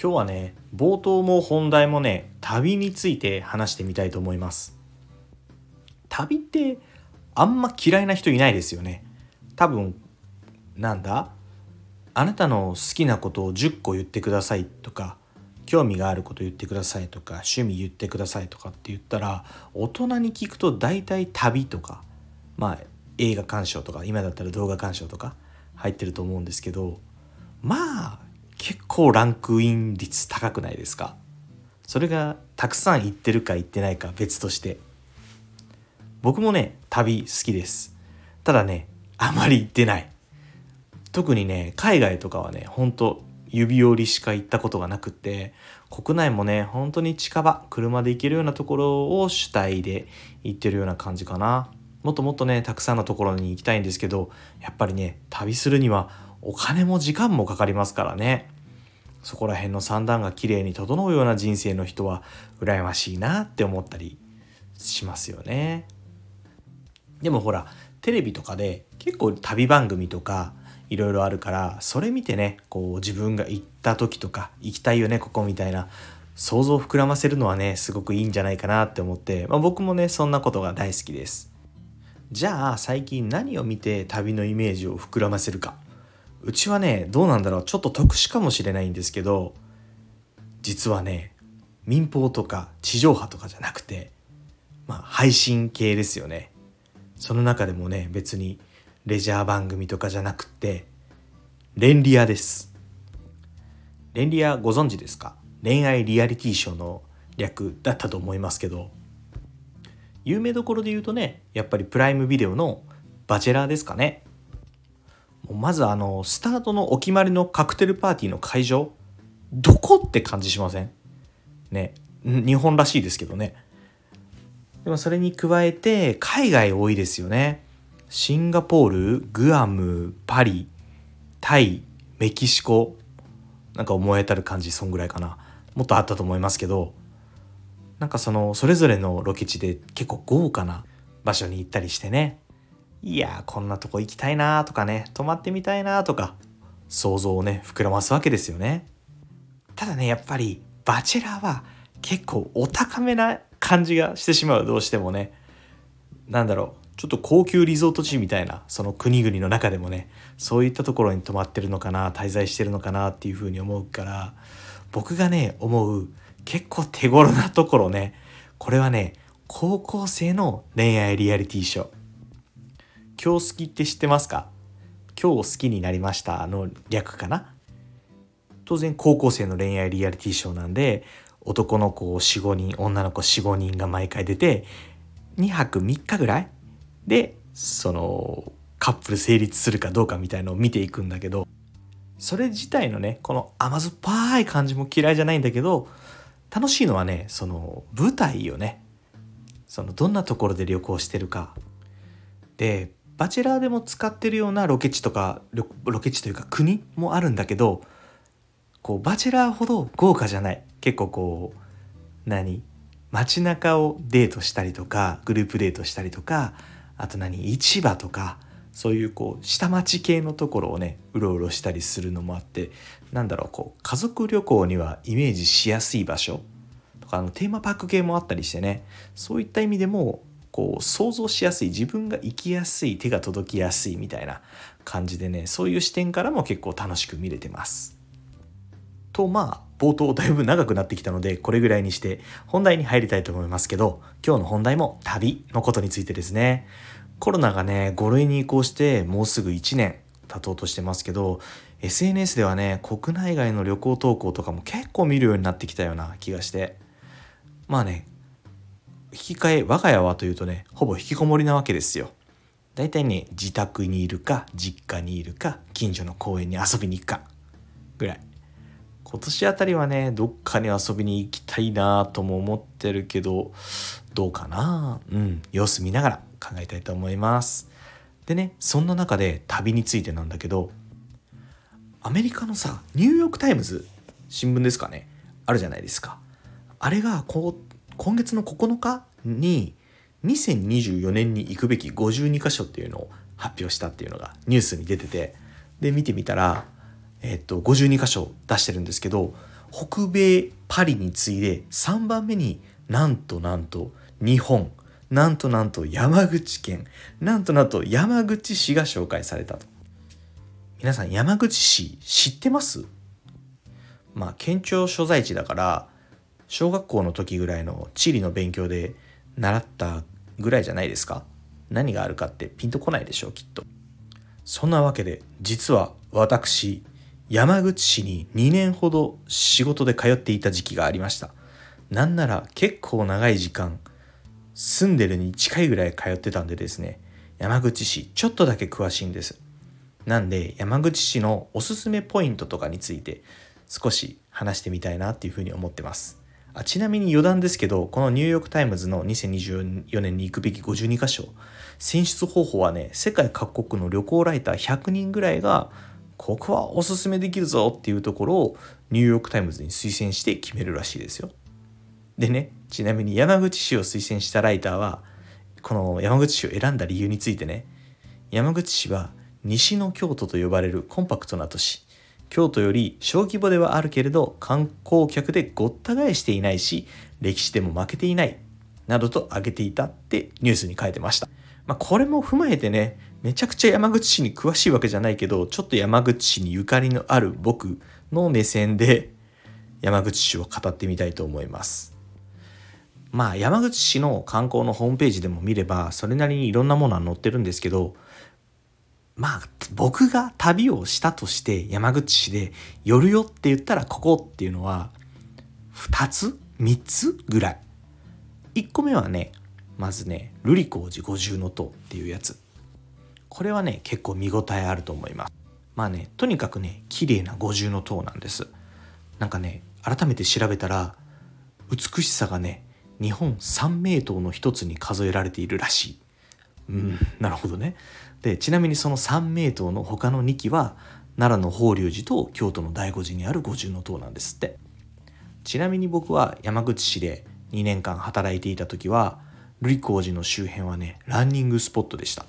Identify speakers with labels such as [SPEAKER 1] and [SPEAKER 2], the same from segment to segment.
[SPEAKER 1] 今日はね冒頭も本題もね旅について話してみたいと思います。旅ってあんま嫌いな人いないですよね。多分なんだ？あなたの好きなことを10個言ってくださいとか興味があること言ってくださいとか趣味言ってくださいとかって言ったら大人に聞くと大体旅とかまあ映画鑑賞とか今だったら動画鑑賞とか入ってると思うんですけどまあ結構ランクイン率高くないですか？それがたくさん行ってるか行ってないか別として。僕もね旅好きです。ただねあまり行ってない。特にね海外とかはねほんと指折りしか行ったことがなくって国内もね本当に近場車で行けるようなところを主体で行ってるような感じかな。もっともっとねたくさんのところに行きたいんですけどやっぱりね旅するにはお金も時間もかかりますからね。そこら辺の三段が綺麗に整うような人生の人は羨ましいなって思ったりしますよね。でもほらテレビとかで結構旅番組とかいろいろあるからそれ見てねこう自分が行った時とか行きたいよねここみたいな想像を膨らませるのはねすごくいいんじゃないかなって思って、まあ、僕もねそんなことが大好きです。じゃあ最近何を見て旅のイメージを膨らませるか。うちはねどうなんだろう。ちょっと特殊かもしれないんですけど実はね民放とか地上波とかじゃなくてまあ配信系ですよね。その中でもね別にレジャー番組とかじゃなくてレンリアです。レンリアご存知ですか？恋愛リアリティショーの略だったと思いますけど有名どころで言うとねやっぱりプライムビデオのバチェラーですかね。まずあのスタートのお決まりのカクテルパーティーの会場どこって感じしません？ね。日本らしいですけどね。でもそれに加えて海外多いですよね。シンガポールグアムパリタイメキシコ。なんか思い当たる感じそんぐらいかな。もっとあったと思いますけど。なんかそのそれぞれのロケ地で結構豪華な場所に行ったりしてね。いやこんなとこ行きたいなとかね泊まってみたいなとか想像をね膨らますわけですよね。ただねやっぱりバチェラーは結構お高めな感じがしてしまうどうしてもね。なんだろうちょっと高級リゾート地みたいなその国々の中でもねそういったところに泊まってるのかな滞在してるのかなっていうふうに思うから僕がね思う結構手頃なところねこれはね高校生の恋愛リアリティショー。今日好きって知ってますか？今日好きになりました。の略かな？当然高校生の恋愛リアリティショーなんで男の子45人女の子45人が毎回出て2泊3日ぐらい？でそのカップル成立するかどうかみたいのを見ていくんだけどそれ自体のねこの甘酸っぱい感じも嫌いじゃないんだけど楽しいのはねその舞台よね。そのどんなところで旅行してるか。でバチェラーでも使ってるようなロケ地とかロケ地というか国もあるんだけどこうバチェラーほど豪華じゃない。結構こう何？街中をデートしたりとかグループデートしたりとかあと何？市場とかそういうこう下町系のところをねうろうろしたりするのもあってなんだろうこう家族旅行にはイメージしやすい場所とかあのテーマパーク系もあったりしてねそういった意味でもこう想像しやすい自分が行きやすい手が届きやすいみたいな感じでねそういう視点からも結構楽しく見れてます。とまあ冒頭だいぶ長くなってきたのでこれぐらいにして本題に入りたいと思いますけど今日の本題も旅のことについてですねコロナがね5類に移行してもうすぐ1年経とうとしてますけど SNS ではね国内外の旅行投稿とかも結構見るようになってきたような気がしてまあね引き換え我が家はというとねほぼ引きこもりなわけですよ。だいたいね自宅にいるか実家にいるか近所の公園に遊びに行くかぐらい。今年あたりはねどっかに遊びに行きたいなとも思ってるけどどうかな。うん様子見ながら考えたいと思います。でねそんな中で旅についてなんだけどアメリカのさニューヨーク・タイムズ新聞ですかねあるじゃないですか。あれがこう今月の9日に2024年に行くべき52箇所っていうのを発表したっていうのがニュースに出ててで見てみたら、えっと、52箇所出してるんですけど北米パリに次いで3番目になんとなんと日本なんとなんと山口県なんとなんと山口市が紹介されたと。皆さん山口市知ってます？まあ県庁所在地だから小学校の時ぐらいの地理の勉強で習ったぐらいじゃないですか？何があるかってピンとこないでしょうきっと。そんなわけで実は私山口市に2年ほど仕事で通っていた時期がありました。なんなら結構長い時間住んでるに近いぐらい通ってたんでですね山口市ちょっとだけ詳しいんです。なんで山口市のおすすめポイントとかについて少し話してみたいなっていうふうに思ってます。あちなみに余談ですけどこのニューヨーク・タイムズの2024年に行くべき52箇所選出方法はね世界各国の旅行ライター100人ぐらいがここはおすすめできるぞっていうところをニューヨーク・タイムズに推薦して決めるらしいですよ。でねちなみに山口市を推薦したライターはこの山口市を選んだ理由についてね山口市は西の京都と呼ばれるコンパクトな都市京都より小規模ではあるけれど観光客でごった返していないし歴史でも負けていないなどと挙げていたってニュースに書いてました。まあ、これも踏まえてねめちゃくちゃ山口市に詳しいわけじゃないけどちょっと山口市にゆかりのある僕の目線で山口市を語ってみたいと思います。まあ山口市の観光のホームページでも見ればそれなりにいろんなものは載ってるんですけどまあ僕が旅をしたとして山口市で寄るよって言ったらここっていうのは2つ3つぐらい。1個目はねまずね瑠璃光寺五重塔っていうやつ。これはね結構見応えあると思います。まあねとにかくね綺麗な五重塔なんです。なんかね改めて調べたら美しさがね日本三名塔の一つに数えられているらしい。うん。なるほどね。でちなみにその三名塔の他の2基は奈良の法隆寺と京都の醍醐寺にある五重塔なんですって。ちなみに僕は山口市で2年間働いていた時は瑠璃光寺の周辺はねランニングスポットでした。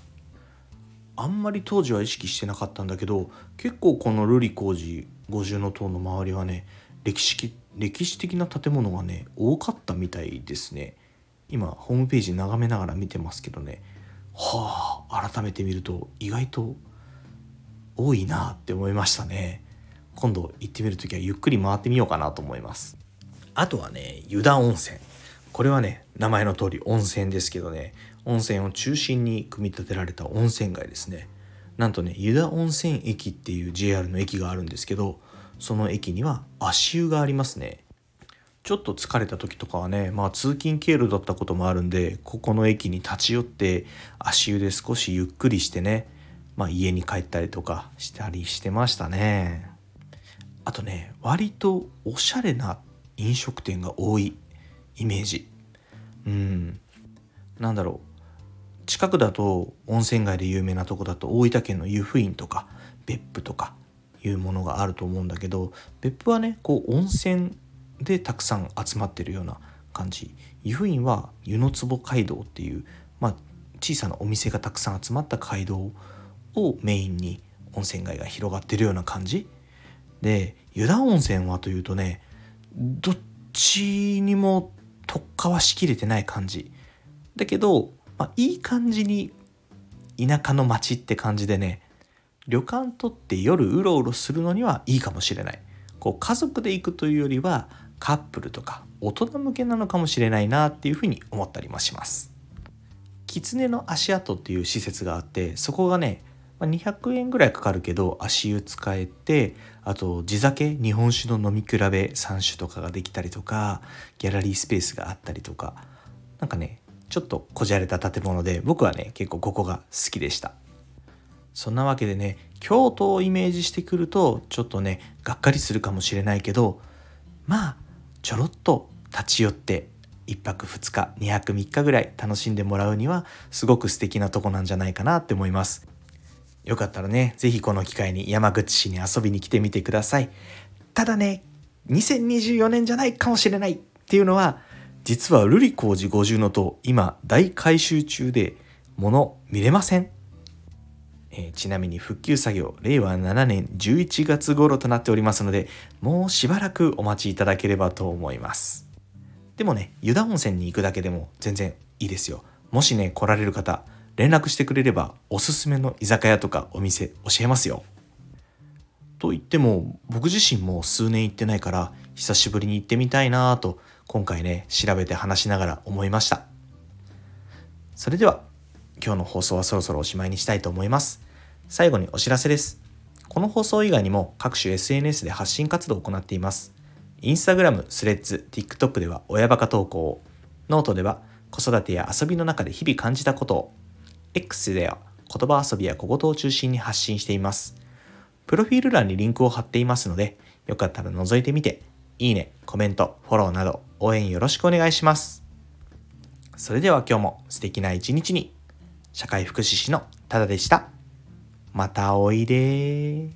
[SPEAKER 1] あんまり当時は意識してなかったんだけど結構この瑠璃光寺五重塔の周りはね歴史歴史的な建物がね多かったみたいですね。今ホームページ眺めながら見てますけどね。はあ改めて見ると意外と多いなって思いましたね。今度行ってみる時はゆっくり回ってみようかなと思います。あとはね湯田温泉。これはね名前の通り温泉ですけどね。温泉を中心に組み立てられた温泉街ですね。なんとね湯田温泉駅っていう JR の駅があるんですけどその駅には足湯がありますね。ちょっと疲れた時とかはね、まあ通勤経路だったこともあるんで、ここの駅に立ち寄って足湯で少しゆっくりしてね、まあ家に帰ったりとかしたりしてましたね。あとね、割とおしゃれな飲食店が多いイメージ。うん。なんだろう。近くだと温泉街で有名なとこだと大分県の湯布院とか別府とかいうものがあると思うんだけど別府はねこう温泉でたくさん集まってるような感じ。湯布院は湯の壺街道っていう、まあ、小さなお店がたくさん集まった街道をメインに温泉街が広がってるような感じ。で湯田温泉はというとねどっちにも特化はしきれてない感じ。だけど、まあ、いい感じに田舎の町って感じでね旅館とって夜うろうろするのにはいいかもしれない。こう家族で行くというよりはカップルとか大人向けなのかもしれないなっていうふうに思ったりもします。狐の足跡っていう施設があってそこがね200円ぐらいかかるけど足湯使えてあと地酒日本酒の飲み比べ3種とかができたりとかギャラリースペースがあったりとか何かねちょっとこじゃれた建物で僕はね結構ここが好きでしたそんなわけでね京都をイメージしてくるとちょっとねがっかりするかもしれないけどまあちょろっと立ち寄って1泊2日2泊3日ぐらい楽しんでもらうにはすごく素敵なとこなんじゃないかなって思います。よかったらね是非この機会に山口市に遊びに来てみてください。ただね2024年じゃないかもしれないっていうのは実は瑠璃光寺五重の塔今大改修中で物見れません。えー、ちなみに復旧作業令和7年11月頃となっておりますのでもうしばらくお待ちいただければと思います。でもね湯田温泉に行くだけでも全然いいですよ。もしね来られる方連絡してくれればおすすめの居酒屋とかお店教えますよ。と言っても僕自身も数年行ってないから久しぶりに行ってみたいなぁと今回ね調べて話しながら思いました。それでは今日の放送はそろそろおしまいにしたいと思います。最後にお知らせです。この放送以外にも各種 SNS で発信活動を行っています。インスタグラム、スレッズ、TikTok では親バカ投稿。をノートでは子育てや遊びの中で日々感じたこと。を X では言葉遊びや小言を中心に発信しています。プロフィール欄にリンクを貼っていますのでよかったら覗いてみて。いいね、コメント、フォローなど応援よろしくお願いします。それでは今日も素敵な一日に。社会福祉士のただでした。またおいで